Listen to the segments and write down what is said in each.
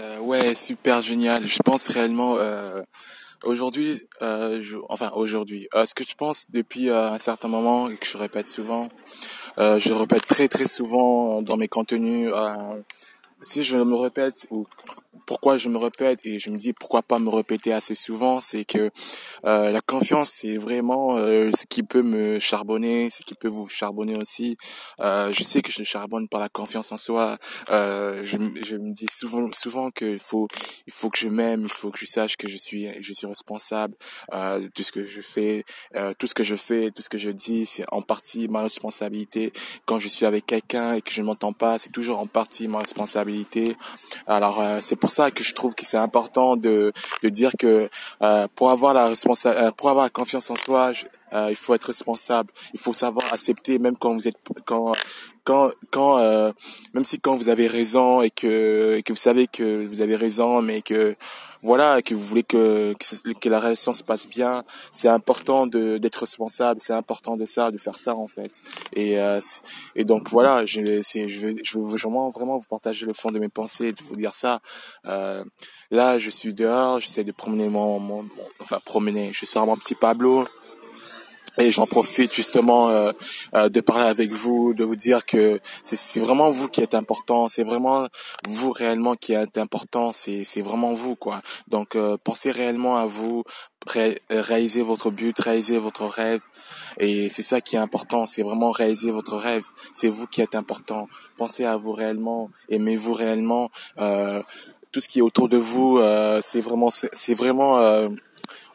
Euh, ouais, super génial. Je pense réellement euh, aujourd'hui, euh, enfin aujourd'hui, euh, ce que je pense depuis euh, un certain moment et que je répète souvent, euh, je répète très très souvent dans mes contenus. si je me répète ou pourquoi je me répète et je me dis pourquoi pas me répéter assez souvent, c'est que euh, la confiance c'est vraiment euh, ce qui peut me charbonner, ce qui peut vous charbonner aussi. Euh, je sais que je charbonne par la confiance en soi. Euh, je, je, me dis souvent souvent qu'il faut il faut que je m'aime, il faut que je sache que je suis je suis responsable euh, de ce que je fais, euh, tout ce que je fais, tout ce que je dis, c'est en partie ma responsabilité. Quand je suis avec quelqu'un et que je ne m'entends pas, c'est toujours en partie ma responsabilité. Alors c'est pour ça que je trouve que c'est important de, de dire que euh, pour avoir la responsa euh, pour avoir la confiance en soi, euh, il faut être responsable. Il faut savoir accepter même quand vous êtes quand quand quand euh, même si quand vous avez raison et que et que vous savez que vous avez raison mais que voilà que vous voulez que que, la relation se passe bien c'est important de d'être responsable. C'est important de ça de faire ça en fait. Et euh, et donc voilà je c'est je veux je veux vraiment vraiment vous partager le fond de mes pensées de vous dire ça. Euh, là je suis dehors j'essaie de promener mon, mon, mon enfin promener. Je sors mon petit Pablo et j'en profite justement euh, euh, de parler avec vous, de vous dire que c'est vraiment vous qui êtes important, c'est vraiment vous réellement qui êtes important, c'est vraiment vous quoi. Donc euh, pensez réellement à vous, ré réalisez votre but, réalisez votre rêve, et c'est ça qui est important, c'est vraiment réaliser votre rêve. C'est vous qui êtes important. Pensez à vous réellement, aimez-vous réellement. Euh, tout ce qui est autour de vous, euh, c'est vraiment, c'est vraiment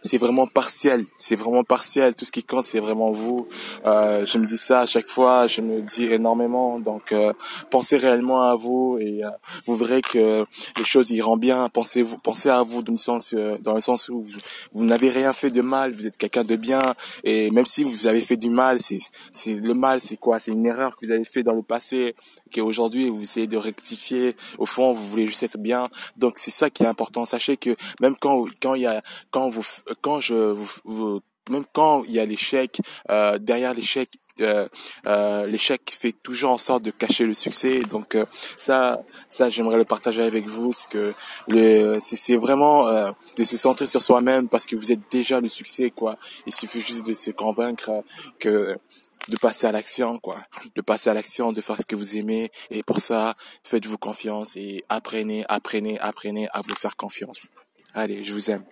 c'est vraiment partiel. C'est vraiment partiel. Tout ce qui compte, c'est vraiment vous. Euh, je me dis ça à chaque fois. Je me dis énormément. Donc, euh, pensez réellement à vous et euh, vous verrez que les choses iront bien. Pensez vous, pensez à vous dans le sens, euh, dans le sens où vous, vous n'avez rien fait de mal. Vous êtes quelqu'un de bien. Et même si vous avez fait du mal, c'est, c'est le mal, c'est quoi? C'est une erreur que vous avez fait dans le passé, qu'aujourd'hui vous essayez de rectifier. Au fond, vous voulez juste être bien. Donc, c'est ça qui est important. Sachez que même quand quand il y a quand vous quand je vous, même quand il y a l'échec, euh, derrière l'échec, euh, euh, l'échec fait toujours en sorte de cacher le succès. Donc euh, ça, ça j'aimerais le partager avec vous, c'est que c'est vraiment euh, de se centrer sur soi-même parce que vous êtes déjà le succès, quoi. Il suffit juste de se convaincre que de passer à l'action, quoi. De passer à l'action, de faire ce que vous aimez. Et pour ça, faites-vous confiance et apprenez, apprenez, apprenez à vous faire confiance. Allez, je vous aime.